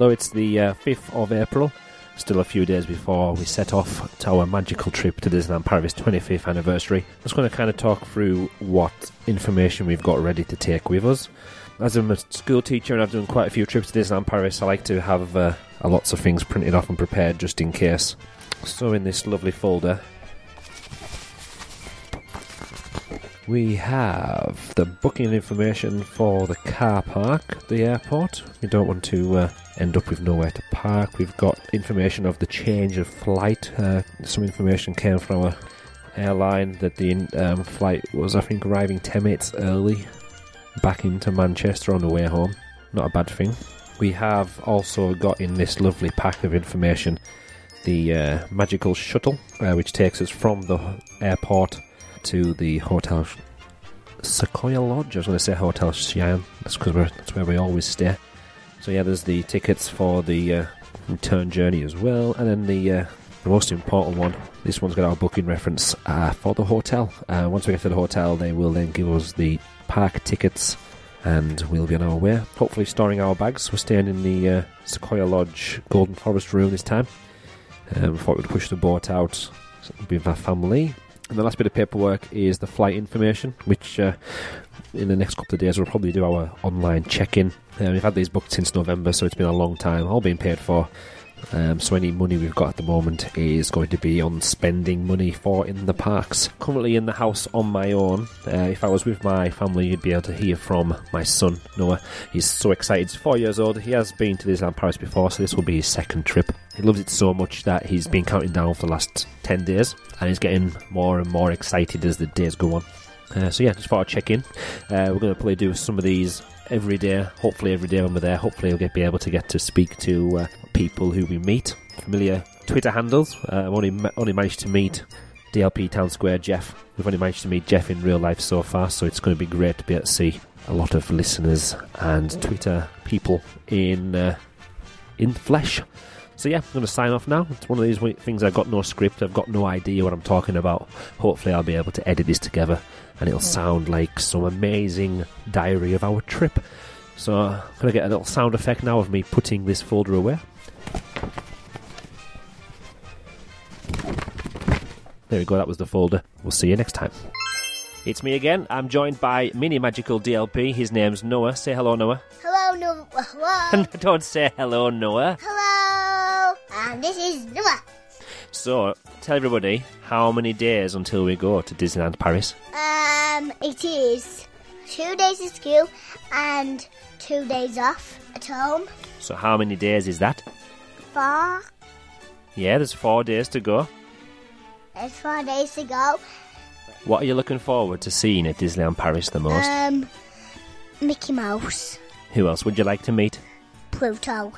Hello, it's the uh, 5th of April. Still a few days before we set off to our magical trip to Disneyland Paris 25th anniversary. I'm just going to kind of talk through what information we've got ready to take with us. As I'm a school teacher and I've done quite a few trips to Disneyland Paris, I like to have uh, lots of things printed off and prepared just in case. So, in this lovely folder, we have the booking information for the car park, the airport. We don't want to uh, end up with nowhere to park. We've got information of the change of flight. Uh, some information came from our airline that the um, flight was, I think, arriving 10 minutes early back into Manchester on the way home. Not a bad thing. We have also got in this lovely pack of information the uh, magical shuttle, uh, which takes us from the airport to the hotel Sequoia Lodge. I was going to say Hotel Cheyenne. That's because that's where we always stay. So yeah, there's the tickets for the uh, return journey as well, and then the uh, the most important one. This one's got our booking reference uh, for the hotel. Uh, once we get to the hotel, they will then give us the park tickets, and we'll be on our way. Hopefully, storing our bags. We're staying in the uh, Sequoia Lodge Golden Forest room this time. Um, thought we'd push the boat out with our family. And the last bit of paperwork is the flight information, which uh, in the next couple of days we'll probably do our online check-in. Uh, we've had these booked since November, so it's been a long time, all being paid for. Um, so any money we've got at the moment is going to be on spending money for in the parks. Currently in the house on my own. Uh, if I was with my family, you'd be able to hear from my son Noah. He's so excited. He's four years old. He has been to Disneyland Paris before, so this will be his second trip. He loves it so much that he's been counting down for the last ten days, and he's getting more and more excited as the days go on. Uh, so yeah, just thought I'd check in. Uh, we're going to probably do some of these every day. Hopefully, every day when we're there, hopefully, we'll get be able to get to speak to uh, people who we meet, familiar Twitter handles. Uh, I've only only managed to meet DLP Town Square Jeff. We've only managed to meet Jeff in real life so far, so it's going to be great to be able to see a lot of listeners and Twitter people in uh, in flesh. So yeah, I'm going to sign off now. It's one of these things I've got no script, I've got no idea what I'm talking about. Hopefully, I'll be able to edit this together and it'll sound like some amazing diary of our trip. So I'm going to get a little sound effect now of me putting this folder away. There we go, that was the folder. We'll see you next time. It's me again. I'm joined by Mini Magical DLP. His name's Noah. Say hello, Noah. Hello, Noah. Hello. Don't say hello, Noah. Hello. And this is Noah. So, tell everybody how many days until we go to Disneyland Paris? Um, it is two days of school and two days off at home. So, how many days is that? Four. Yeah, there's four days to go. There's four days to go. What are you looking forward to seeing at Disneyland Paris the most? Um, Mickey Mouse. Who else would you like to meet? Pluto.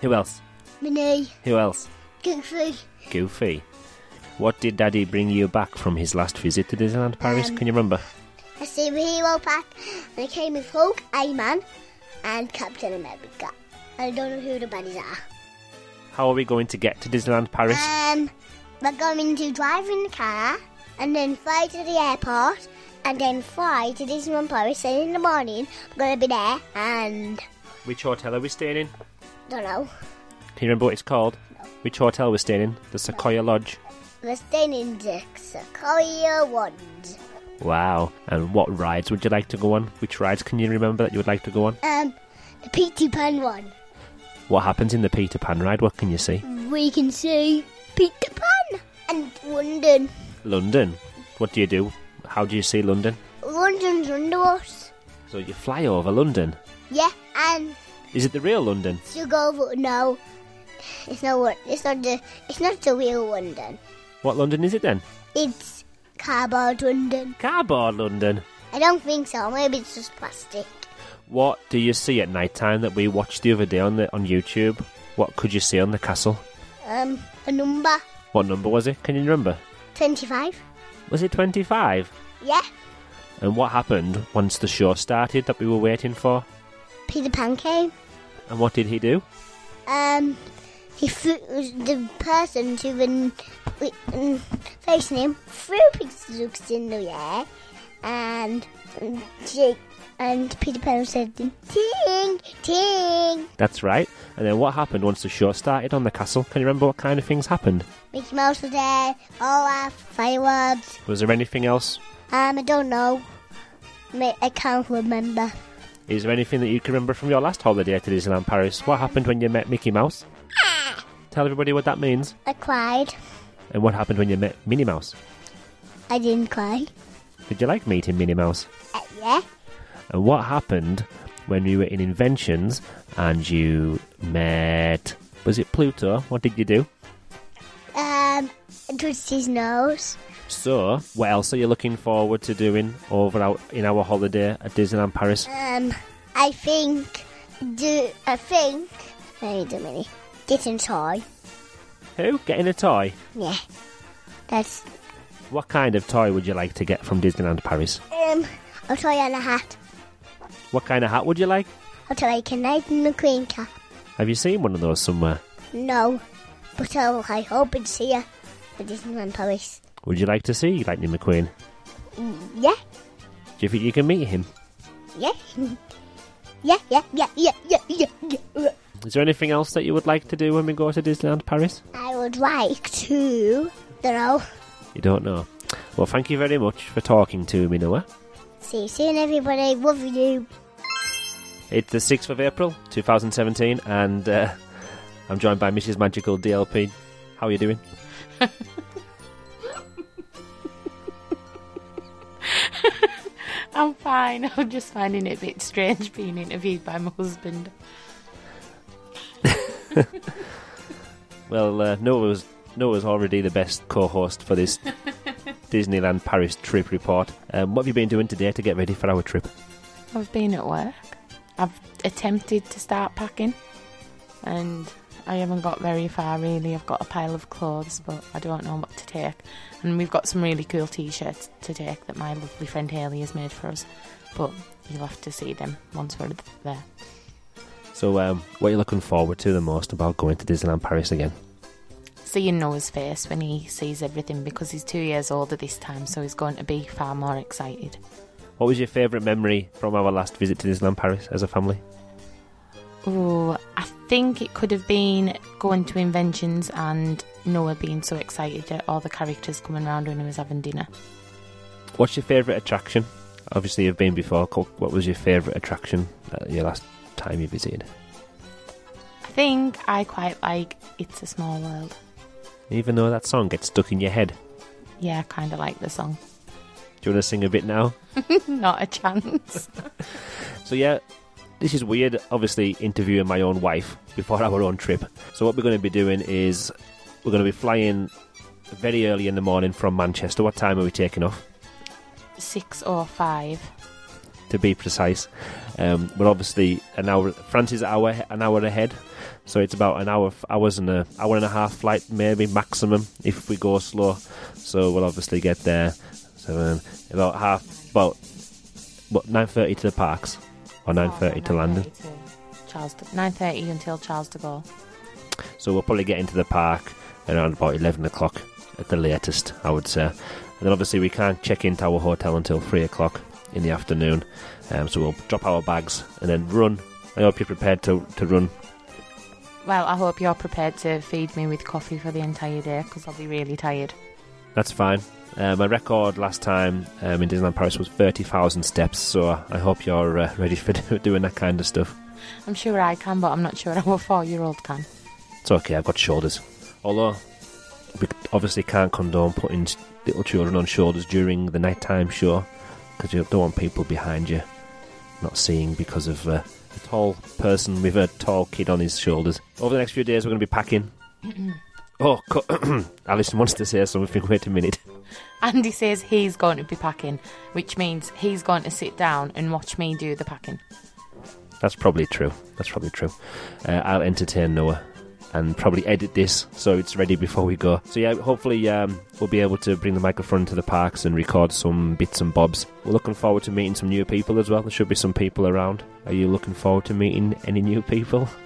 Who else? Minnie. Who else? Goofy. Goofy. What did Daddy bring you back from his last visit to Disneyland Paris? Um, Can you remember? A superhero pack. And it came with Hulk, Iron Man, and Captain America. I don't know who the baddies are. How are we going to get to Disneyland Paris? Um, we're going to drive in the car and then fly to the airport and then fly to Disneyland Paris. And in the morning, we're going to be there and Which hotel are we staying in? don't know. Can you remember what it's called? Which hotel we're staying in? The Sequoia Lodge. We're staying in the Sequoia Woods. Wow. And what rides would you like to go on? Which rides can you remember that you would like to go on? Um, the Peter Pan one. What happens in the Peter Pan ride? What can you see? We can see Peter Pan and London. London. What do you do? How do you see London? London's under us. So you fly over London. Yeah, and Is it the real London? to go over. No, it's not. It's not the. It's not the real London. What London is it then? It's cardboard London. Cardboard London. I don't think so. Maybe it's just plastic. What do you see at night time that we watched the other day on the on YouTube? What could you see on the castle? Um, a number What number was it? Can you remember? twenty-five. Was it 25? Yeah, And what happened once the show started that we were waiting for? Peter Pan came. And what did he do? Um, he threw the person to the um, facing him threw pizza in the air, and um, she And Peter Pan said, ting, ting. That's right. And then what happened once the show started on the castle? Can you remember what kind of things happened? Mickey Mouse was there, Olaf, fireworks. Was there anything else? Um, I don't know. I can't remember. Is there anything that you can remember from your last holiday to Disneyland Paris? What happened when you met Mickey Mouse? Tell everybody what that means. I cried. And what happened when you met Minnie Mouse? I didn't cry. Did you like meeting Minnie Mouse? Uh, yeah. And what happened when you were in Inventions and you met. Was it Pluto? What did you do? Um, I twitched his nose. So, what else are you looking forward to doing over out in our holiday at Disneyland Paris? Um, I think, do, I think, wait a minute, getting a toy. Who? Getting a toy? Yeah. That's, What kind of toy would you like to get from Disneyland Paris? um, a toy and a hat. What kind of hat would you like? Toy like a knight and a cap. Have you seen one of those somewhere? No, but I'll, I hope it's here at Disneyland Paris. Would you like to see Lightning McQueen? Mm, yeah, Do you think you can meet him? yeah. Yeah, yeah, yeah, yeah, yeah, yeah, yeah. Is there anything else that you would like to do when we go to Disneyland Paris? I would like to, don't know, You don't know. Well, thank you very much for talking to me, Noah. See you soon everybody, love you. It's the 6th of April 2017, and uh, I'm joined by Mrs. Magical DLP. How are you doing? I'm fine. I'm just finding it a bit strange being interviewed by my husband. Well, uh, Noah's, Noah's already the best co host for this Disneyland Paris trip report. Um, what have you been doing today to get ready for our trip? I've been at work. I've attempted to start packing, and I haven't got very far really. I've got a pile of clothes, but I don't know what to take. And we've got some really cool t-shirts to take that my lovely friend Haley has made for us. But you'll have to see them once we're there. So, um, what are you looking forward to the most about going to Disneyland Paris again? Seeing Noah's face when he sees everything because he's two years older this time, so he's going to be far more excited. What was your favourite memory from our last visit to Disneyland Paris as a family? Oh, I think it could have been going to Inventions and Noah being so excited at all the characters coming around when he was having dinner. What's your favourite attraction? Obviously, you've been before. What was your favourite attraction uh, your last time you visited? I think I quite like It's a Small World. Even though that song gets stuck in your head. Yeah, I kind of like the song. Do you want to sing a bit now? Not a chance. So yeah, this is weird. Obviously, interviewing my own wife before our own trip. So what we're going to be doing is we're going to be flying very early in the morning from Manchester. What time are we taking off? Six or five. To be precise, um, we're obviously an hour. France is an hour an hour ahead, so it's about an hour hours and a hour and a half flight, maybe maximum if we go slow. So we'll obviously get there. So um, about half about what nine thirty to the parks or nine thirty to London. Charles nine thirty until Charles de Gaulle. So we'll probably get into the park around about 11 o'clock at the latest, I would say. And then obviously we can't check into our hotel until 3 o'clock in the afternoon. Um, so we'll drop our bags and then run. I hope you're prepared to, to run. Well, I hope you're prepared to feed me with coffee for the entire day because I'll be really tired. That's fine. Uh, my record last time um, in Disneyland Paris was 30,000 steps, so I hope you're uh, ready for doing that kind of stuff. I'm sure I can, but I'm not sure how a four-year-old can. It's okay, I've got shoulders. Although, we obviously can't condone putting little children on shoulders during the nighttime show because you don't want people behind you not seeing because of uh, tall person with a tall kid on his shoulders. Over the next few days, we're going to be packing. oh, co- Alison wants to say something. Wait a minute. Andy says he's going to be packing, which means he's going to sit down and watch me do the packing. That's probably true. That's probably true. Uh, I'll entertain Noah and probably edit this so it's ready before we go. So yeah, hopefully um, we'll be able to bring the microphone to the parks and record some bits and bobs. We're looking forward to meeting some new people as well. There should be some people around. Are you looking forward to meeting any new people?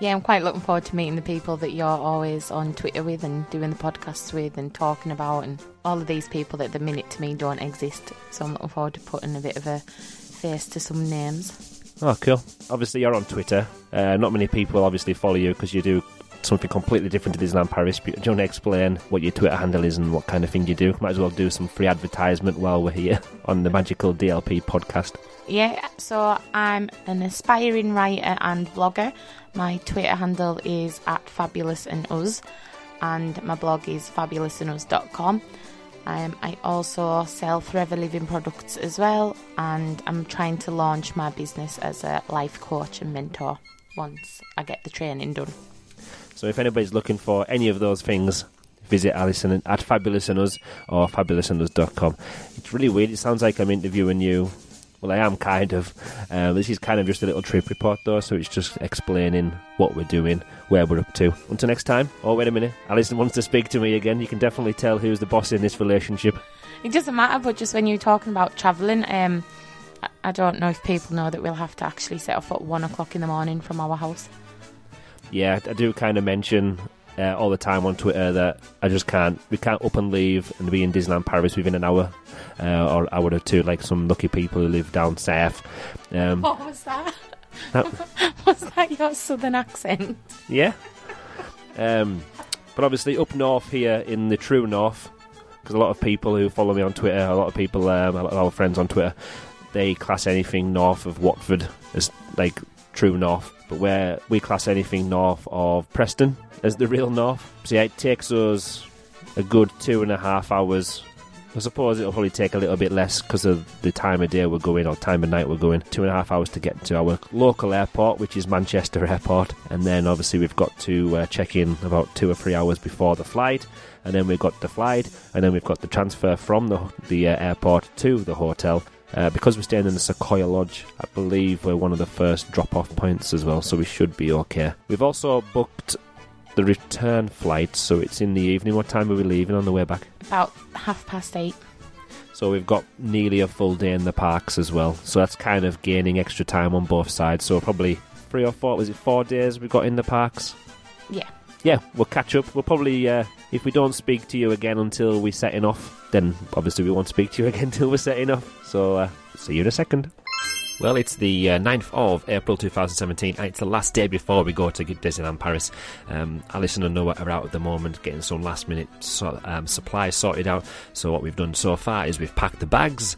Yeah, I'm quite looking forward to meeting the people that you're always on Twitter with and doing the podcasts with and talking about, and all of these people that the minute to me don't exist. So I'm looking forward to putting a bit of a face to some names. Oh, cool. Obviously, you're on Twitter. Uh, not many people obviously follow you because you do something completely different to Disneyland Paris. But do you want to explain what your Twitter handle is and what kind of thing you do? Might as well do some free advertisement while we're here on the Magical DLP podcast. Yeah, so I'm an aspiring writer and blogger. My Twitter handle is at Fabulous and Us, and my blog is fabulousandus.com. Um, I also sell Forever Living products as well, and I'm trying to launch my business as a life coach and mentor once I get the training done. So if anybody's looking for any of those things, visit Alison at Fabulous and Us or fabulousandus.com. It's really weird. It sounds like I'm interviewing you. Well, I am kind of. Um, this is kind of just a little trip report, though, so it's just explaining what we're doing, where we're up to. Until next time. Oh, wait a minute. Alison wants to speak to me again. You can definitely tell who's the boss in this relationship. It doesn't matter, but just when you're talking about travelling, um, I- I don't know if people know that we'll have to actually set off at one o'clock in the morning from our house. Yeah, I do kind of mention uh, all the time on Twitter that I just can't. We can't up and leave and be in Disneyland Paris within an hour uh, or hour or two, like some lucky people who live down south. Um, What was that? That- was that your southern accent? yeah. Um, but obviously, up north here in the true north, because a lot of people who follow me on Twitter, a lot of people, um, a lot of our friends on Twitter, they class anything north of Watford as like true north. But where we class anything north of Preston as the real north. So yeah, it takes us a good two and a half hours. I suppose it'll probably take a little bit less because of the time of day we're going or time of night we're going. Two and a half hours to get to our local airport, which is Manchester Airport, and then obviously we've got to uh, check in about two or three hours before the flight, and then we've got the flight, and then we've got the transfer from the the uh, airport to the hotel. Uh, because we're staying in the Sequoia Lodge, I believe we're one of the first drop-off points as well, so we should be okay. We've also booked the return flight, so it's in the evening. What time are we leaving on the way back? About half past eight. So we've got nearly a full day in the parks as well. So that's kind of gaining extra time on both sides. So probably three or four, was it four days we've got in the parks? Yeah. Yeah, we'll catch up. We'll probably, uh, if we don't speak to you again until we're setting off, then obviously we won't speak to you again until we're setting off. So uh, see you in a second. Well, it's the uh, 9th of April 2017, and it's the last day before we go to Disneyland Paris. Um, Alison and Noah are out at the moment getting some last minute so, um, supplies sorted out. So, what we've done so far is we've packed the bags.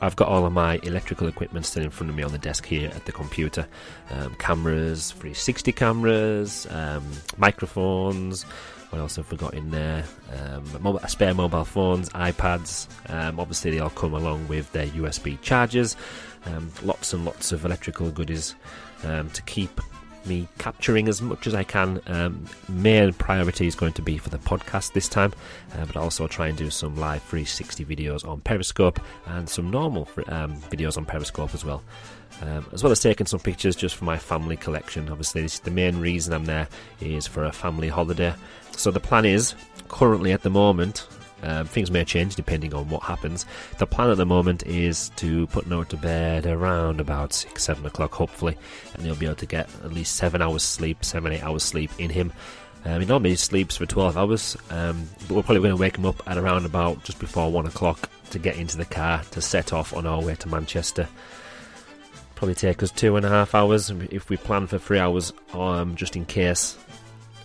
I've got all of my electrical equipment still in front of me on the desk here at the computer um, cameras, 360 cameras, um, microphones. What else have we got in there? Um, mobile, spare mobile phones, iPads. Um, obviously, they all come along with their USB chargers. Um, lots and lots of electrical goodies um, to keep me capturing as much as I can. Um, main priority is going to be for the podcast this time, uh, but also try and do some live 360 videos on Periscope and some normal um, videos on Periscope as well. Um, as well as taking some pictures just for my family collection. Obviously, this, the main reason I'm there is for a family holiday. So the plan is currently at the moment. Um, things may change depending on what happens. The plan at the moment is to put Noah to bed around about six, seven o'clock, hopefully, and he'll be able to get at least seven hours sleep, seven, eight hours sleep in him. Um, he normally sleeps for 12 hours, um, but we're probably going to wake him up at around about just before one o'clock to get into the car to set off on our way to Manchester. Probably take us two and a half hours if we plan for three hours, um, just in case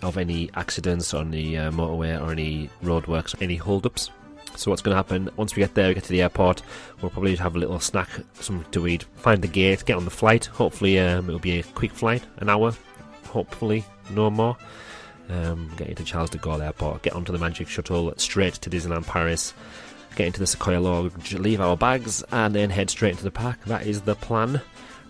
of any accidents on the uh, motorway or any roadworks, or any hold-ups. So what's going to happen once we get there, we get to the airport, we'll probably have a little snack, something to eat, find the gate, get on the flight. Hopefully um, it'll be a quick flight, an hour, hopefully no more. Um, get into Charles de Gaulle Airport, get onto the Magic Shuttle straight to Disneyland Paris, get into the Sequoia Lodge, leave our bags, and then head straight into the park. That is the plan.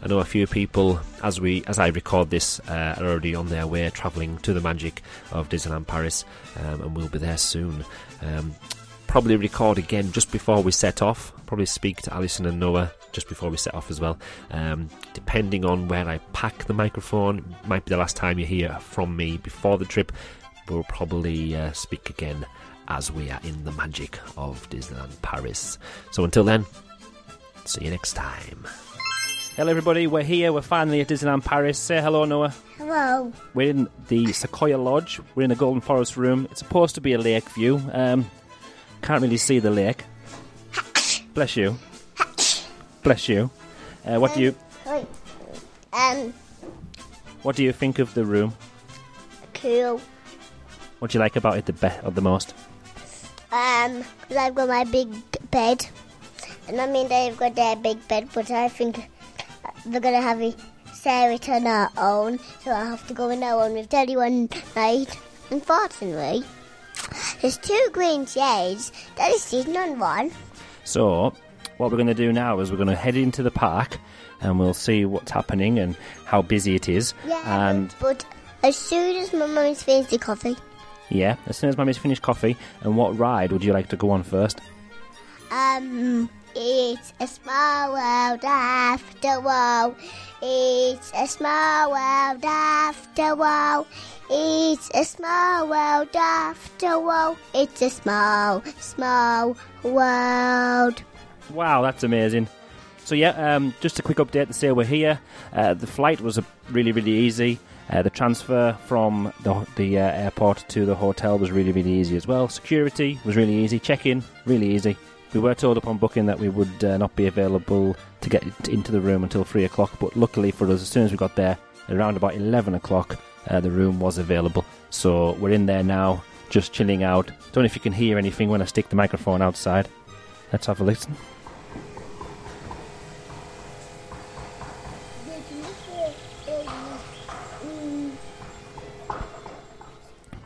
I know a few people, as we as I record this, uh, are already on their way travelling to the magic of Disneyland Paris, um, and we'll be there soon. Um, probably record again just before we set off. Probably speak to Alison and Noah just before we set off as well. Um, depending on where I pack the microphone, might be the last time you hear from me before the trip. We'll probably uh, speak again as we are in the magic of Disneyland Paris. So until then, see you next time. Hello, everybody. We're here. We're finally at Disneyland Paris. Say hello, Noah. Hello. We're in the Sequoia Lodge. We're in the Golden Forest room. It's supposed to be a lake view. Um, can't really see the lake. Bless you. Bless you. Uh, what do you Um, What do you think of the room? cool. What do you like about it the best or the most? Um, 'cause I've got my big bed. And and Dad have got their big bed, but I think going to have a it on our own. So I'll have to go in our own with Daddy one night. Unfortunately, there's two green chairs. Daddy's sitting on one. So, what we're going to do now is we're going to head into the park and we'll see what's happening and how busy it is. Yeah. And But as soon as my mummy's finished the coffee, yeah, as soon as Mummy's finished coffee, and what ride would you like to go on first? Um, it's a small world after all. It's a small world after all. It's a small world after all. It's a small, small world. Wow, that's amazing. So yeah, um, just a quick update to say we're here. Uh, the flight was really, really easy. Uh, the transfer from the, the uh, airport to the hotel was really, really easy as well. Security was really easy. Check-in really easy. We were told upon booking that we would uh, not be available to get into the room until three o'clock, but luckily for us, as soon as we got there, around about eleven o'clock, uh, the room was available. So we're in there now, just chilling out. Don't know if you can hear anything when I stick the microphone outside. Let's have a listen.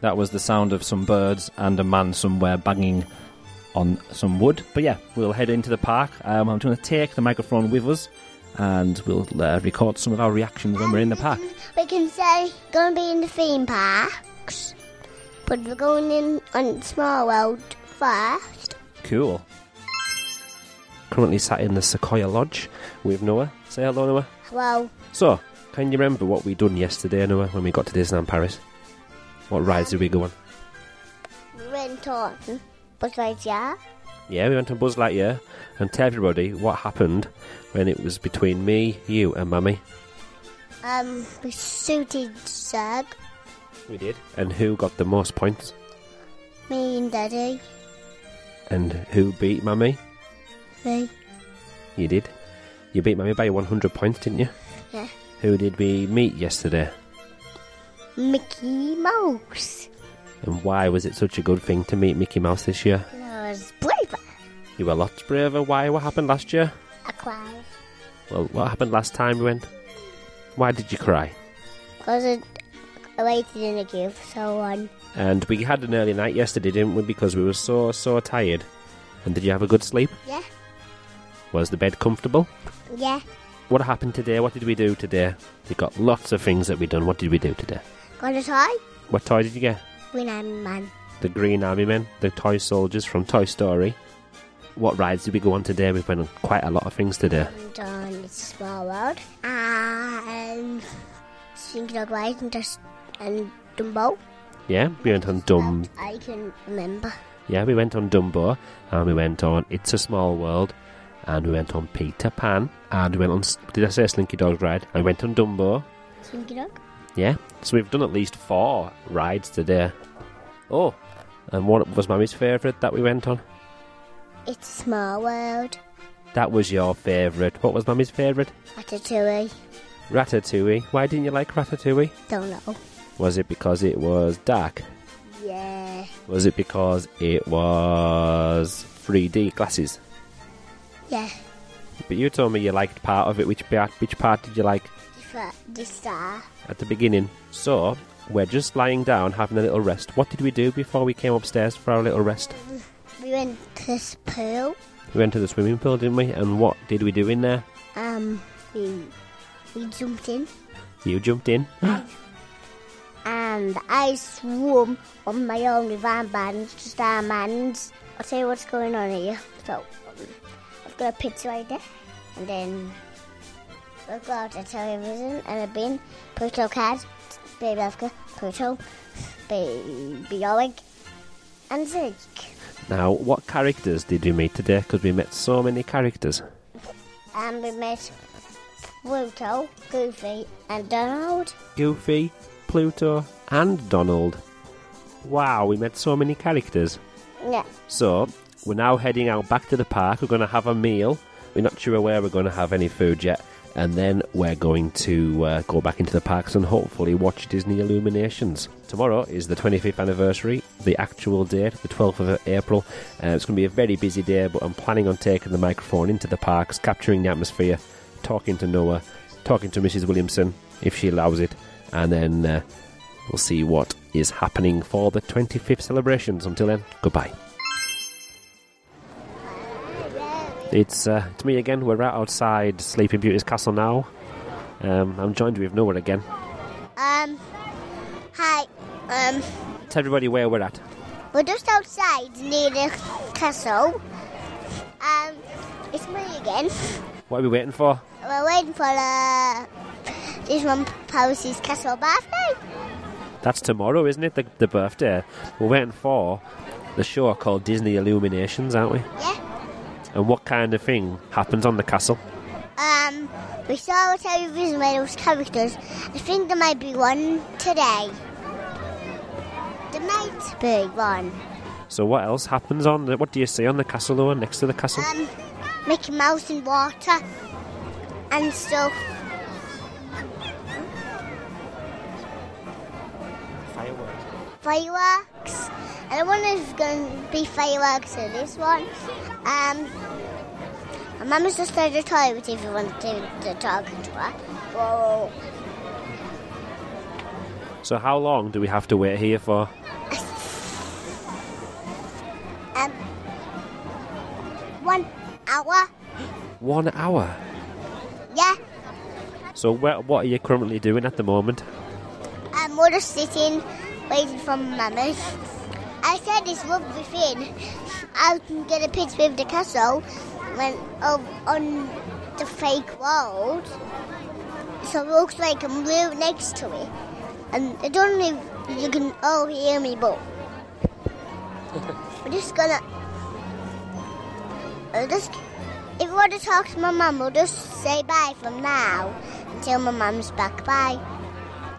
That was the sound of some birds and a man somewhere banging on some wood. But yeah, we'll head into the park. Um, I'm going to take the microphone with us and we'll uh, record some of our reactions when we're in the park. We can say going to be in the theme parks, but we're going in on Small World first. Cool. Currently sat in the Sequoia Lodge with Noah. Say hello, Noah. Well, So, can you remember what we done yesterday, Noah, when we got to Disneyland Paris? What rides did we go on? we went on Buzz Lightyear. Yeah, we went on Buzz Lightyear and tell everybody what happened when it was between me, you, and Mummy. Um, we suited Zurg, We did. And who got the most points? me and Daddy, And who beat Mummy? me. You did. You beat Mummy by 100 points, didn't you? Yeah. Who did we meet yesterday? Mickey Mouse. And why was it such a good thing to meet Mickey Mouse this year? I was braver. You were lots braver. Why? What happened last year? I cried. Well, what happened last time we went? Why did you cry? Because I, I waited in a queue for so long. And we had an early night yesterday, didn't we? Because we were so, so tired. And did you have a good sleep? Yeah, Was the bed comfortable? yeah. What happened today? What did we do today? We got lots of things that we done. What did we do today? Got a toy? What toy did you get? Green Iron Man. The Green Army Men, the toy soldiers from Toy Story. What rides did we go on today? We went on quite a lot of things today. And on It's a Small World. And Slinky Dog Ride and, just, and Dumbo. Yeah, we went on Dumbo. I can remember. Yeah, we went on Dumbo, and we went on It's a Small World, and we went on Peter Pan, and we went on. Did I say Slinky Dog Ride? I went on Dumbo. Slinky Dog. Yeah, so we've done at least four rides today. Oh, and what was Mummy's favourite that we went on? It's a Small World. That was your favourite. What was Mummy's favourite? Ratatouille. Ratatouille. Why didn't you like Ratatouille? Don't know. Was it because it was dark? Yeah. Was it because it was 3D glasses? Yeah. But you told me you liked part of it. Which part? Which part did you like The, the star. At the beginning? So we're just lying down, having a little rest. What did we do before we came upstairs for our little rest? We went to this pool. We went to the swimming pool, didn't we? And what did we do in there? Um, we, we jumped in. You jumped in. and I swam on my own with armbands, just armbands. I'll tell you what's going on here. So, um, I've got a pizza right there, and then I've got a television and a bin, Pluto Africa, Pluto, baby Oleg, and Zeke. Now, what characters did we meet today? Because we met so many characters. And we met Pluto, Goofy, and Donald. Goofy, Pluto, and Donald. Wow, we met so many characters. Yeah, So, we're now heading out back to the park. We're going to have a meal. We're not sure where we're going to have any food yet. And then we're going to uh, go back into the parks and hopefully watch Disney Illuminations. Tomorrow is the 25th anniversary, the actual date, the 12th of April. Uh, it's going to be a very busy day, but I'm planning on taking the microphone into the parks, capturing the atmosphere, talking to Noah, talking to Mrs. Williamson, if she allows it, and then uh, we'll see what is happening for the 25th celebrations. Until then, goodbye. It's uh, it's me again. We're right outside Sleeping Beauty's castle now. Um, I'm joined with Noah again. Um, hi. Um, Tell everybody where we're at. we're just outside near the castle. Um, it's me again. What are we waiting for? We're waiting for uh, this one Paris's castle birthday. That's tomorrow, isn't it? The, the birthday. We're waiting for the show called Disney Illuminations, aren't we? Yeah. And what kind of thing happens on the castle? Um, we saw a television where there was characters. I think there might be one today. There might be one. So what else happens on the? What do you see on the castle though? Next to the castle? Um, Mickey Mouse in water and stuff. Fireworks. And I wonder if it's going to be fireworks in this one. Um, my mum just at the toilet if you want to, to talk to her. Whoa. So how long do we have to wait here for? Um, one hour. One hour. Yeah. So what are you currently doing at the moment? Um, we're just sitting, waiting for Mummy. I said this lovely thing. I can get a picture of the castle when on the fake world. So it looks like I'm right next to it. And I don't know if you can all hear me, but we're just gonna. I'll just, if you want to talk to my mum, we'll just say bye from now until my mum's back. Bye.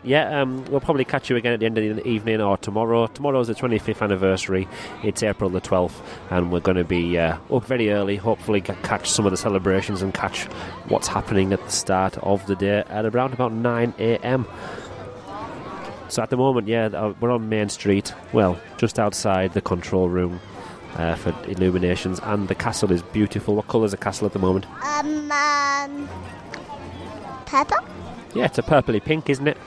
Yeah, um, we'll probably catch you again at the end of the evening or tomorrow. Tomorrow's the 25th anniversary. It's April the 12th, and we're going to be uh, up very early. Hopefully, ca- catch some of the celebrations and catch what's happening at the start of the day at around about 9 a.m. So at the moment, yeah, uh, we're on Main Street. Well, just outside the control room uh, for illuminations, and the castle is beautiful. What colour is the castle at the moment? Um, um, purple? Yeah, it's a purpley pink, isn't it?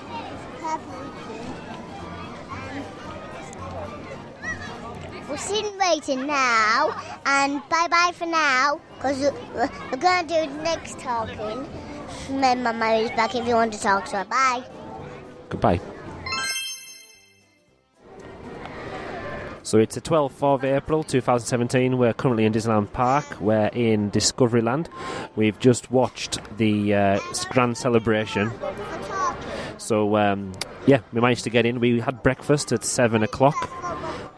We're sitting waiting now, and bye bye for now, because we're, going to do the next talking. Then Mama is back if you want to talk to her. Bye. Goodbye. So it's the 12th of April 2017. We're currently in Disneyland Park. We're in Discoveryland. We've just watched the uh, grand celebration. So, um, yeah, we managed to get in. We had breakfast at 7 o'clock.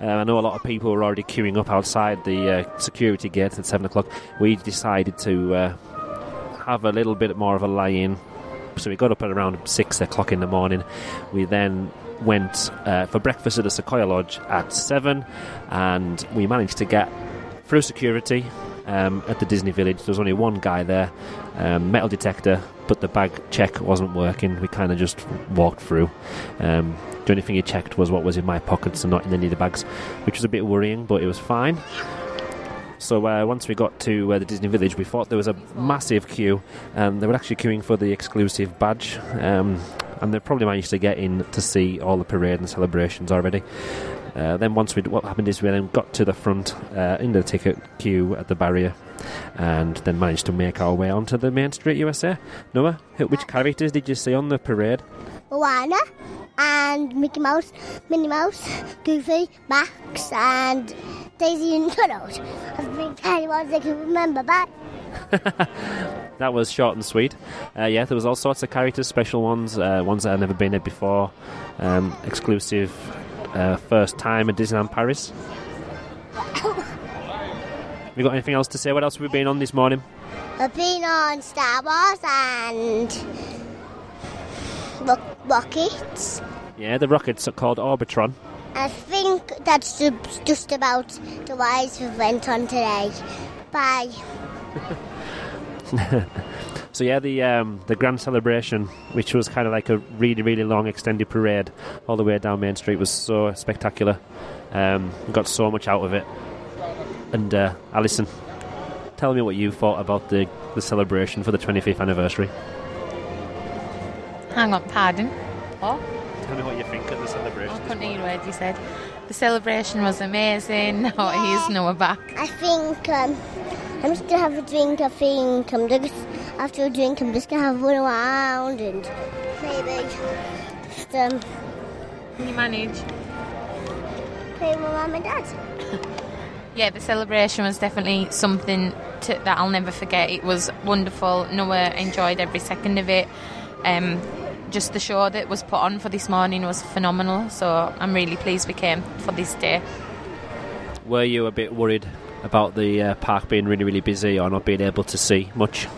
Uh, I know a lot of people were already queuing up outside the uh, security gate at 7 o'clock. We decided to uh, have a little bit more of a lie in. So we got up at around 6 o'clock in the morning. We then went uh, for breakfast at the Sequoia Lodge at 7 and we managed to get through security um, at the Disney Village. There was only one guy there, um, metal detector, but the bag check wasn't working. We kind of just walked through. Um, the only thing he checked was what was in my pockets and not in any of the bags, which was a bit worrying, but it was fine. So uh, once we got to uh, the Disney Village, we thought there was a massive queue, and they were actually queuing for the exclusive badge. Um, and they probably managed to get in to see all the parade and celebrations already. Uh, then once we what happened is we then got to the front uh, in the ticket queue at the barrier, and then managed to make our way onto the Main Street USA. Noah, which characters did you see on the parade? Moana and Mickey Mouse, Minnie Mouse, Goofy, Max, and Daisy and Donald. I think ones I can remember, but That was short and sweet. Uh, yeah, there was all sorts of characters, special ones, uh, ones that had never been there before, um, exclusive, uh, first time at Disneyland Paris. Have you got anything else to say? What else have we been on this morning? I've been on Star Wars and Ro- Rockets. Yeah, the rockets are called Orbitron. I think that's just about the rides we went on today. Bye. So yeah, the um, the grand celebration, which was kind of like a really really long extended parade all the way down Main Street, was so spectacular. Um, got so much out of it. And uh, Alison, tell me what you thought about the the celebration for the 25th anniversary. Hang on, pardon. What? Tell me what you think of the celebration. I couldn't hear a word you said. The celebration was amazing. Now he's Noah back. I think um, I'm just gonna have a drink. I think I'm just after a drink. I'm just gonna have a run around and maybe just um, Can you manage? play with my mum and dad. Yeah, the celebration was definitely something to, that I'll never forget. It was wonderful. Noah enjoyed every second of it. Um, just the show that was put on for this morning was phenomenal. So I'm really pleased we came for this day. Were you a bit worried about the uh, park being really really busy or not being able to see much?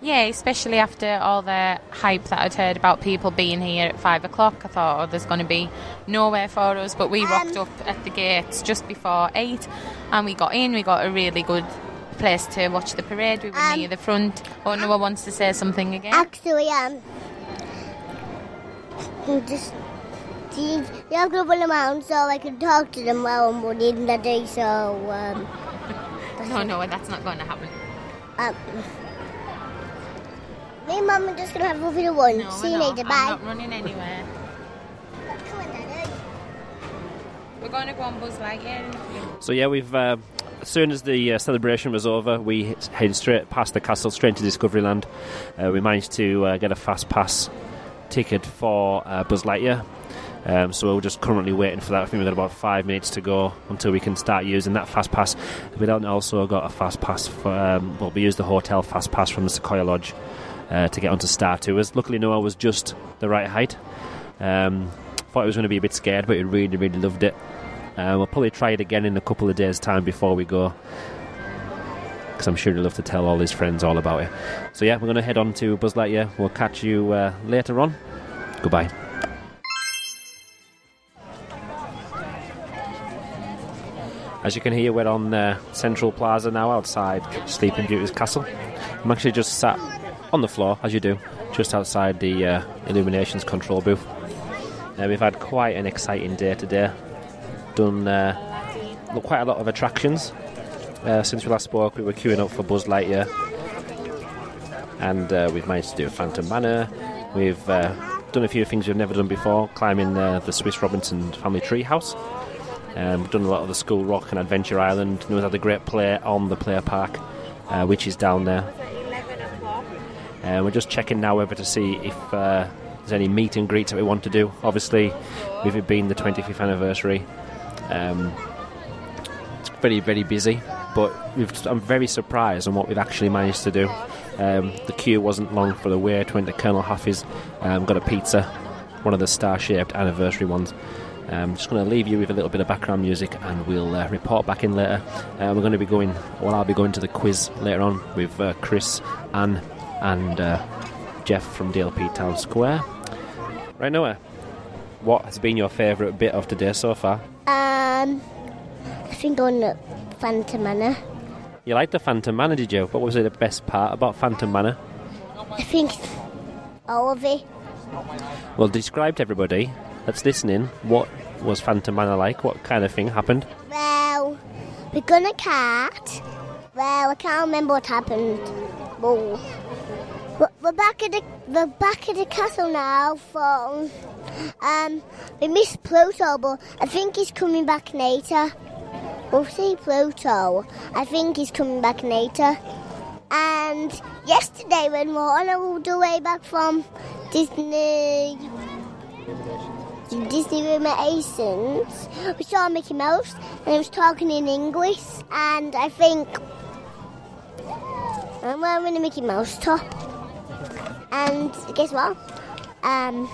Yeah, especially after all the hype that I'd heard about people being here at five o'clock. I thought, oh, there's going to be nowhere for us. But we rocked up at the gates just before eight and we got in. We got a really good place to watch the parade. We were Um, near the front. Oh, Noah wants to say something again. Actually, um, I'm just see, yeah, I'm gonna run around so I can talk to them while I'm running that day. So um, No, no, that's not going to happen. um. Me and Mum are just gonna have a bit of one. No, See we're you not. later. I'm Bye. not running anywhere. Come on, Daddy. We're going to go on Buzz Lightyear in. So yeah, we've uh, as soon as the uh, celebration was over, we headed straight past the castle, straight to Discoveryland. Uh, we managed to uh, get a fast pass ticket for uh, Buzz Lightyear. Um, so we're just currently waiting for that. I think we've got about five minutes to go until we can start using that fast pass. We then also got a fast pass for. Um, well, we used the hotel fast pass from the Sequoia Lodge uh, to get onto Star Tours. Luckily, Noah was just the right height. Um, thought he was going to be a bit scared, but he really, really loved it. Uh, we'll probably try it again in a couple of days' time before we go. Because I'm sure he'll love to tell all his friends all about it. So, yeah, we're going to head on to Buzz Lightyear. We'll catch you uh, later on. Goodbye. As you can hear, we're on uh, Central Plaza now outside Sleeping Beauty's castle. I'm actually just sat on the floor, as you do, just outside the uh, illuminations control booth. Uh, we've had quite an exciting day today. Done uh, quite a lot of attractions. Uh, since we last spoke, we were queuing up for Buzz Lightyear, and uh, we've managed to do a Phantom Manor. We've uh, done a few things we've never done before, climbing uh, the Swiss Robinson family treehouse. Um, we've done a lot of the Skull Rock and Adventure Island. We've had a great play on the Player Park, uh, which is down there. And we're just checking now over to see if there's any meet and greets that we want to do. Obviously, with it being the 25th anniversary, um, it's very, very busy. But I'm very surprised on what we've actually managed to do. Um, the queue wasn't long for the wait. Went to Colonel Hathi's, um, got a pizza, one of the star-shaped anniversary ones. I'm just going to leave you with a little bit of background music, and we'll uh, report back in later. Uh, we're going to be going, well, I'll be going to the quiz later on with uh, Chris, Anne, and uh, Jeff from DLP Town Square. Right, Noah, what has been your favourite bit of today so far? Um, I think on the Phantom Manor. You liked the Phantom Manor, did you? What was it the best part about Phantom Manor? I think all of it. Well, describe to everybody that's listening what was Phantom Manor like. What kind of thing happened? Well, we're gonna cat. Well, I can't remember what happened. Well, we're- we're back at the we're back at the castle now. For um, we missed Pluto, but I think he's coming back later. We'll see Pluto. I think he's coming back later. And yesterday, when we were on all the way back from Disney Disney Room at Ason's, we saw Mickey Mouse and he was talking in English. And I think I'm wearing a Mickey Mouse top. And guess what? Um,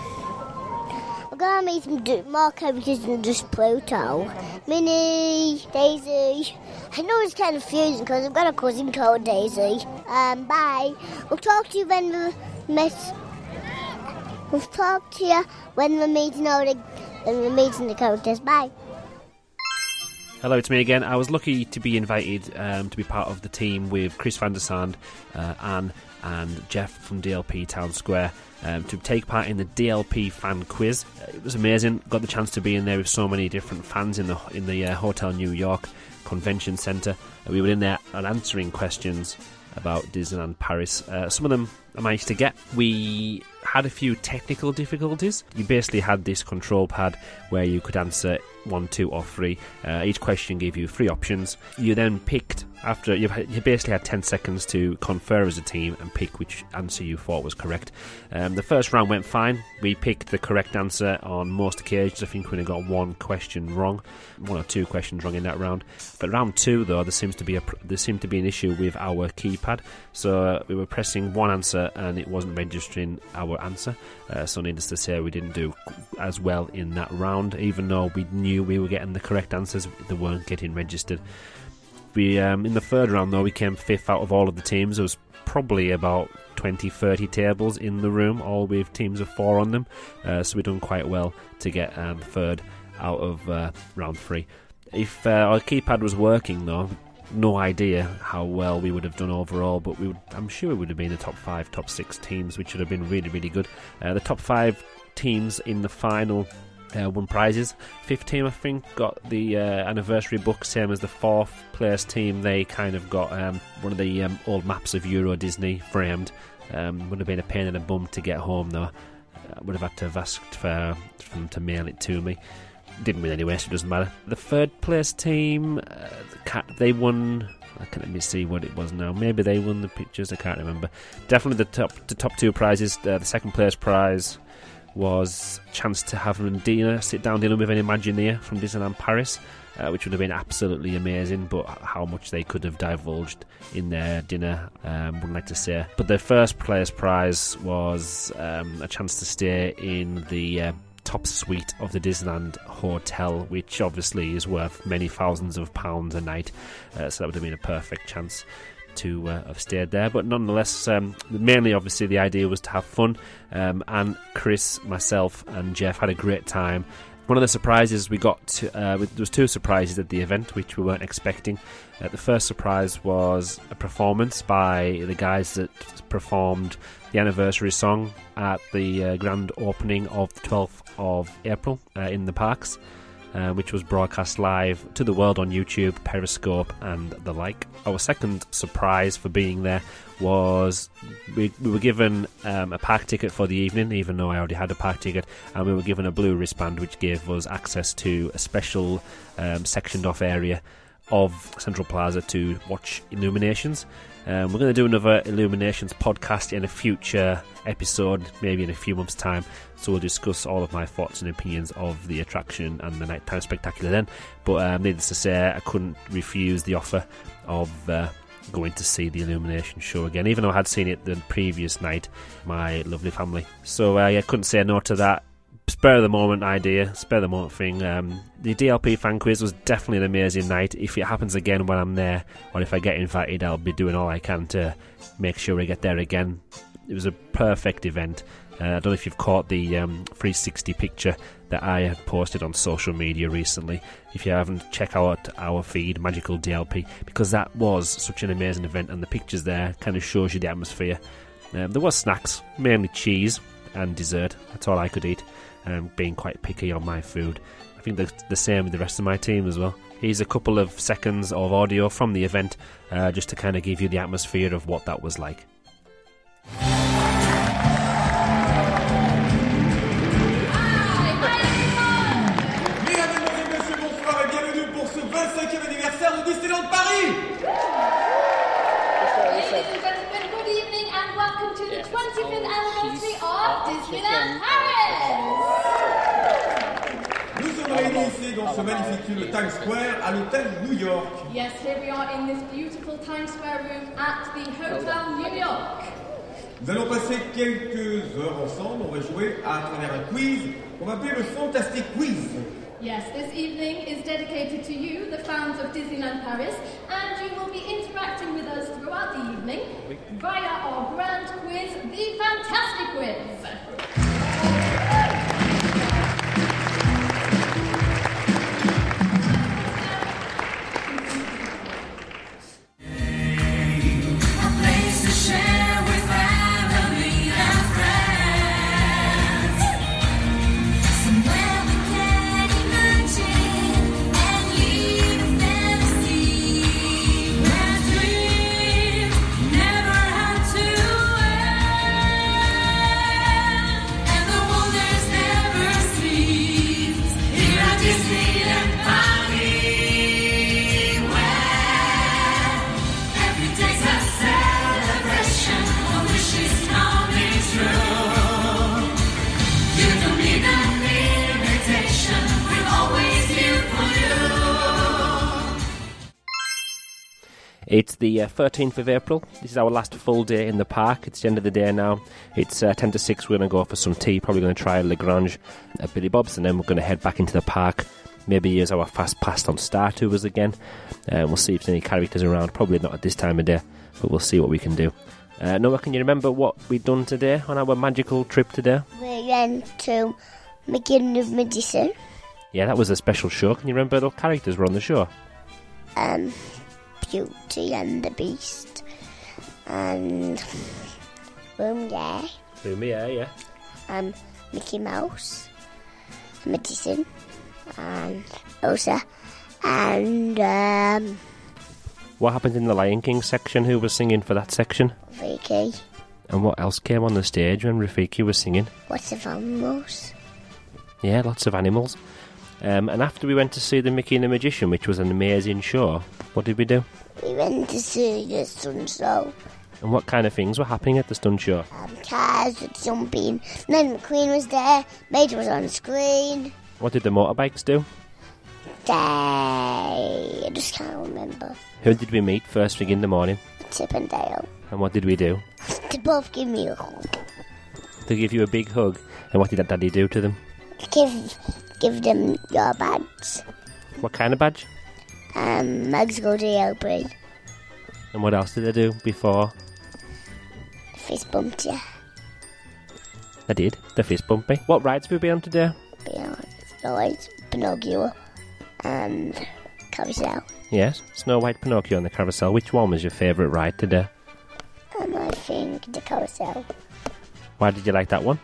we're gonna meet some d- more characters than just Pluto. Minnie, Daisy. I know it's kind of confusing because I've got a cousin called Daisy. Um, bye. We'll talk to you when we met. We'll talk to you when we're meeting all the when we're meeting the characters. Bye. Hello, it's me again. I was lucky to be invited um, to be part of the team with Chris van der Sand, uh, Anne, and Jeff from DLP Town Square um, to take part in the DLP fan quiz. It was amazing. Got the chance to be in there with so many different fans in the in the uh, Hotel New York Convention Centre. Uh, we were in there and answering questions about Disneyland Paris. Uh, some of them I managed to get. We had a few technical difficulties. You basically had this control pad where you could answer one, two, or three. Uh, each question gave you three options. You then picked after you basically had ten seconds to confer as a team and pick which answer you thought was correct. Um, the first round went fine. We picked the correct answer on most occasions. I think we only got one question wrong, one or two questions wrong in that round. But round two, though, there seems to be a there seemed to be an issue with our keypad. So uh, we were pressing one answer and it wasn't registering our answer. Uh, so needless to say, we didn't do as well in that round, even though we knew we were getting the correct answers. They weren't getting registered. We um, in the third round though we came fifth out of all of the teams. There was probably about 20 30 tables in the room, all with teams of four on them. Uh, so we've done quite well to get um, third out of uh, round three. If uh, our keypad was working though, no idea how well we would have done overall, but we would, I'm sure we would have been the top five, top six teams, which would have been really, really good. Uh, the top five teams in the final uh, won prizes. Fifth team, I think, got the uh, anniversary book, same as the fourth place team. They kind of got um, one of the um, old maps of Euro Disney framed. Um, would have been a pain in the bum to get home, though. I would have had to have asked for, for them to mail it to me. Didn't win anyway, so it doesn't matter. The third place team, uh, the cat, they won. I can let me see what it was now. Maybe they won the pictures. I can't remember. Definitely the top, the top two prizes. Uh, the second place prize was a chance to have dinner, sit down dinner with an Imagineer from Disneyland Paris, uh, which would have been absolutely amazing. But how much they could have divulged in their dinner, um, wouldn't like to say. But the first player's prize was um, a chance to stay in the uh, top suite of the Disneyland Hotel, which obviously is worth many thousands of pounds a night. Uh, so that would have been a perfect chance to uh, have stayed there. But nonetheless, um, mainly obviously the idea was to have fun. Um, and Chris, myself, and Jeff had a great time. One of the surprises we got, uh, there was two surprises at the event which we weren't expecting. Uh, the first surprise was a performance by the guys that performed the anniversary song at the uh, grand opening of the 12th of April uh, in the parks. Uh, which was broadcast live to the world on YouTube, Periscope, and the like. Our second surprise for being there was we, we were given um, a park ticket for the evening, even though I already had a park ticket, and we were given a blue wristband which gave us access to a special um, sectioned off area of Central Plaza to watch illuminations. Um, we're going to do another Illuminations podcast in a future episode, maybe in a few months' time. So we'll discuss all of my thoughts and opinions of the attraction and the nighttime spectacular then. But um, needless to say, I couldn't refuse the offer of uh, going to see the Illumination show again, even though I had seen it the previous night, my lovely family. So uh, yeah, couldn't say no to that spur of the moment idea, spur of the moment thing. Um, the DLP fan quiz was definitely an amazing night. If it happens again when I'm there, or if I get invited, I'll be doing all I can to make sure we get there again. It was a perfect event. Uh, I don't know if you've caught the um, 360 picture that I had posted on social media recently. If you haven't, check out our feed, Magical DLP, because that was such an amazing event, and the pictures there kind of shows you the atmosphere. Um, there was snacks, mainly cheese and dessert. That's all I could eat um, being quite picky on my food. I think the, the same with the rest of my team as well. Here's a couple of seconds of audio from the event uh, just to kind of give you the atmosphere of what that was like. Dans ce magnifique Times Square à l'hôtel New York. Yes, here we are in this beautiful Times Square room at the Hotel New York. Nous allons passer quelques heures ensemble. On va jouer à travers un quiz qu'on va appeler le Fantastic Quiz. Yes, this evening is dedicated to you, the fans of Disneyland Paris, and you will be interacting with us throughout the evening via our grand quiz, the Fantastic Quiz. It's the uh, 13th of April. This is our last full day in the park. It's the end of the day now. It's uh, 10 to 6. We're going to go for some tea. Probably going to try La Grange at Billy Bob's, and then we're going to head back into the park. Maybe use our fast pass on Star Tours again. And we'll see if there's any characters around. Probably not at this time of day, but we'll see what we can do. Uh, Noah, can you remember what we've done today on our magical trip today? We went to McGinn of Medicine, Yeah, that was a special show. Can you remember the characters were on the show? um, Beauty and the Beast, and Room Yeah, Yeah, um, Mickey Mouse, Medicine, and Elsa, and um, What happened in the Lion King section? Who was singing for that section? Vicky. And what else came on the stage when Rafiki was singing? What's the animals? Yeah, lots of animals. Um, and after we went to see The Mickey and the Magician, which was an amazing show, what did we do? We went to see the sun show. And what kind of things were happening at the stunt show? Um, cars were jumping. Then McQueen was there. Major was on screen. What did the motorbikes do? They... I just can't remember. Who did we meet first thing in the morning? Chip and Dale. And what did we do? They both give me a hug. They give you a big hug. And what did that daddy do to them? Give, give them your badge. What kind of badge? Um, Mugs go to. And what else did they do before? Fist bumped you. They did. The fist bump me. What rides have we been on today? Beyond Snow White, Pinocchio, and Carousel. Yes, Snow White, Pinocchio, and the Carousel. Which one was your favourite ride today? And I think the Carousel. Why did you like that one?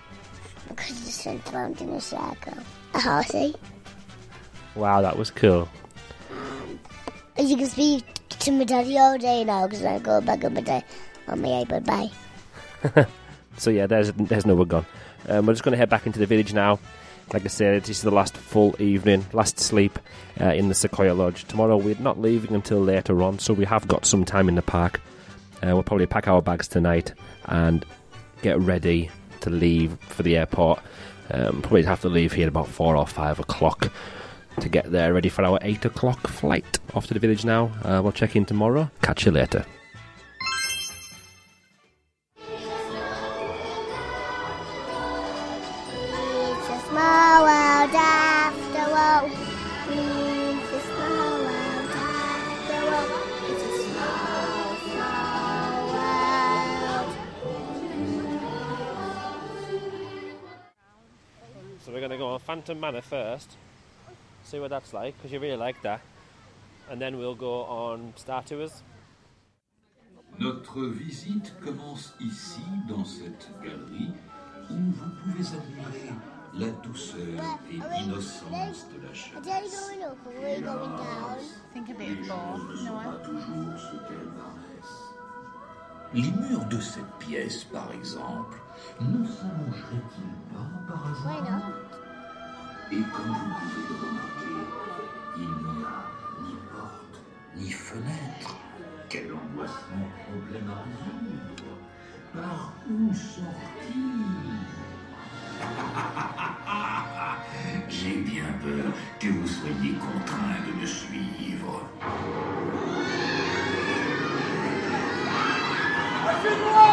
Because it's went around in a circle. A horsey. Wow, that was cool. You can speak to my daddy all day now because I go back on my day on my iPad. Bye. So yeah, there's there's no gone. Um, we're just going to head back into the village now. Like I said, this is the last full evening, last sleep uh, in the Sequoia Lodge. Tomorrow we're not leaving until later on, so we have got some time in the park. Uh, we'll probably pack our bags tonight and get ready to leave for the airport. Um, probably have to leave here about four or five o'clock to get there, ready for our eight o'clock flight. Off to the village now. Uh, we'll check in tomorrow. Catch you later. It's a small world after all. It's a small world after all. It's a small, small world. So we're going to go on Phantom Manor first, see what that's like, because you really like that. And then we'll go on Star Tours. Notre visite commence ici, dans cette galerie, où vous pouvez admirer la douceur et l'innocence de la bit Les of choses ne both. sont No, pas toujours ce qu'elles paraissent. Les murs de cette pièce, par exemple, ne s'allongeraient-ils pas par hasard? Et comme vous pouvez le remarquer, il n'y a ni porte, ni fenêtre. Quel angoissant problème à résoudre. Par où sortir? J'ai bien peur que vous soyez contraint de me suivre. I,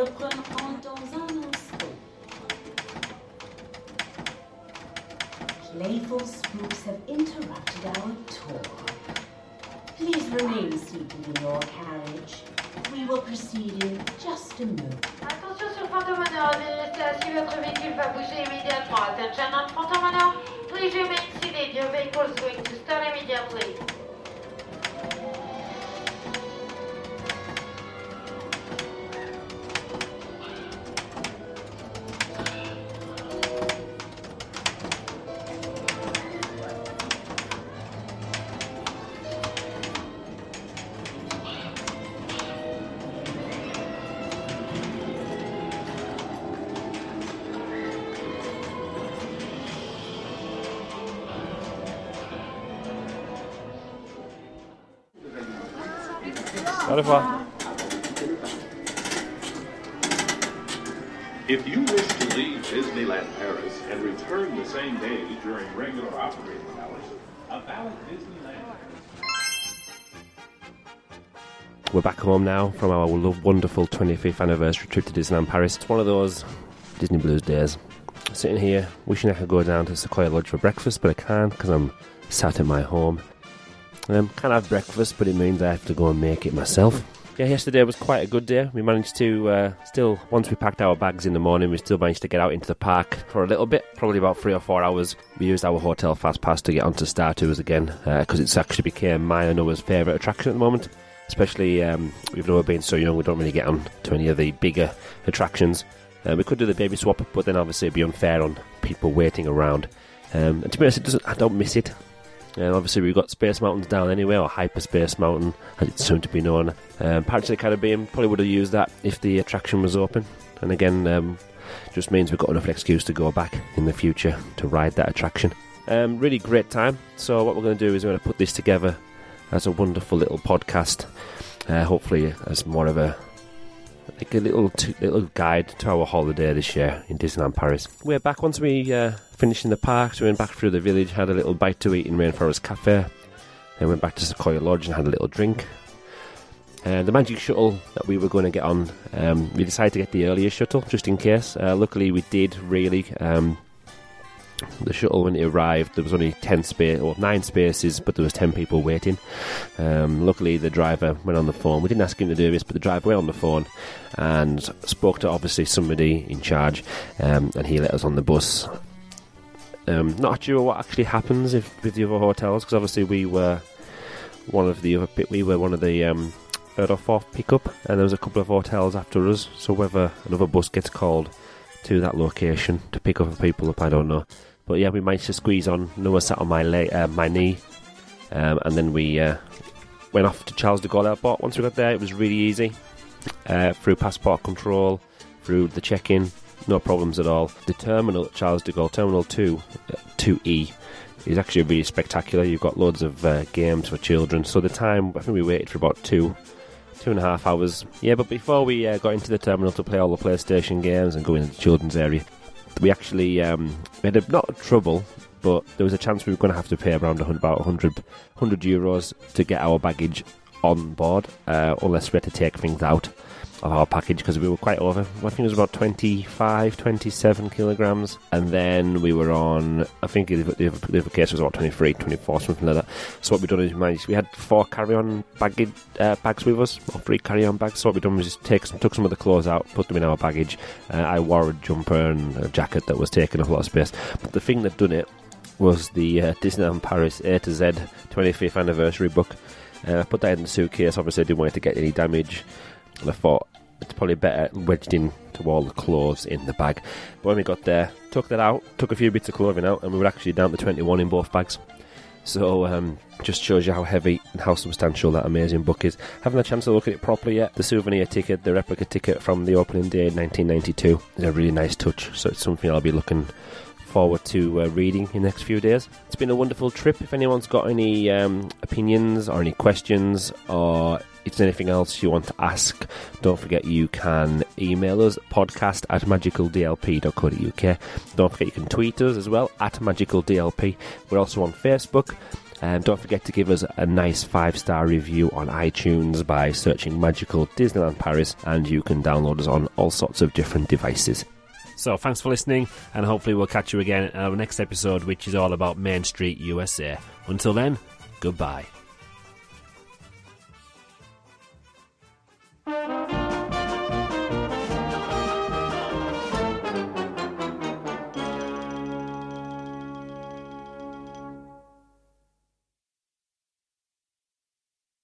Nous reprendrons dans un instant. Playful spooks have interrupted our tour. Please remain seated in your carriage. We will proceed in just a moment. Attention sur Phantom Manor, restez assis, votre véhicule va bouger immédiatement. Attention on Phantom Au. If you wish to leave Disneyland Paris and return the same day during regular operating hours, a valid Disneyland. We're back home now from our wonderful 25th anniversary trip to Disneyland Paris. It's one of those Disney Blues days. Sitting here, wishing I could go down to Sequoia Lodge for breakfast, but I can't because I'm sat at my home. Um, can have breakfast, but it means I have to go and make it myself. Yeah, yesterday was quite a good day. We managed to uh, still, once we packed our bags in the morning, we still managed to get out into the park for a little bit, probably about three or four hours. We used our hotel fast pass to get onto Star Tours again because it's actually became my and Noah's favourite attraction at the moment. Especially um, with Noah being so young, we don't really get on to any of the bigger attractions. Uh, we could do the baby swap, but then obviously it'd be unfair on people waiting around. Um, and to be honest, it doesn't, I don't miss it. And obviously, we've got Space Mountains down anyway, or Hyperspace Mountain, as it's soon to be known. Um, Pirates of the Caribbean probably would have used that if the attraction was open. And again, um, just means we've got enough excuse to go back in the future to ride that attraction. Um, really great time. So, what we're going to do is we're going to put this together as a wonderful little podcast. Uh, hopefully, as more of a like a little t- little guide to our holiday this year in Disneyland Paris. We're back once we uh, finished in the park. So we went back through the village, had a little bite to eat in Rainforest Cafe, then went back to Sequoia Lodge and had a little drink. And the magic shuttle that we were going to get on, um, we decided to get the earlier shuttle just in case. Uh, luckily, we did really. Um, the shuttle when it arrived there was only 10 space or 9 spaces but there was 10 people waiting um, luckily the driver went on the phone we didn't ask him to do this but the driver went on the phone and spoke to obviously somebody in charge um, and he let us on the bus um, not sure what actually happens if with the other hotels because obviously we were one of the other we were one of the um, third or fourth pickup and there was a couple of hotels after us so whether another bus gets called to that location to pick other people up I don't know but yeah, we managed to squeeze on. Noah sat on my uh, my knee, um, and then we uh, went off to Charles de Gaulle Airport. Once we got there, it was really easy uh, through passport control, through the check-in, no problems at all. The terminal at Charles de Gaulle, Terminal Two, Two E, is actually really spectacular. You've got loads of uh, games for children. So the time, I think we waited for about two. Two and a half hours. Yeah, but before we uh, got into the terminal to play all the PlayStation games and go into the children's area, we actually um, had a, not trouble, but there was a chance we were going to have to pay around about 100, 100 euros to get our baggage on board, uh, unless we had to take things out of our package because we were quite over. I think it was about 25, 27 kilograms. And then we were on, I think the, the, the other case was about 23, 24, something like that. So what we done is we managed, we had four carry-on baggage, uh, bags with us, or three carry-on bags. So what we done was just take some, took some of the clothes out, put them in our baggage. Uh, I wore a jumper and a jacket that was taking up a lot of space. But the thing that done it was the uh, Disneyland Paris A to Z 25th anniversary book. Uh, I put that in the suitcase. Obviously, I didn't want it to get any damage. I thought it's probably better wedged in to all the clothes in the bag. But when we got there, took that out, took a few bits of clothing out, and we were actually down to 21 in both bags. So, um, just shows you how heavy and how substantial that amazing book is. Haven't had a chance to look at it properly yet. The souvenir ticket, the replica ticket from the opening day in 1992, is a really nice touch. So, it's something I'll be looking forward to uh, reading in the next few days. It's been a wonderful trip. If anyone's got any um, opinions or any questions or if there's anything else you want to ask, don't forget you can email us podcast at magicaldlp.co.uk. Don't forget you can tweet us as well at magicaldlp. We're also on Facebook. And don't forget to give us a nice five star review on iTunes by searching Magical Disneyland Paris, and you can download us on all sorts of different devices. So, thanks for listening, and hopefully, we'll catch you again in our next episode, which is all about Main Street USA. Until then, goodbye. Thank you.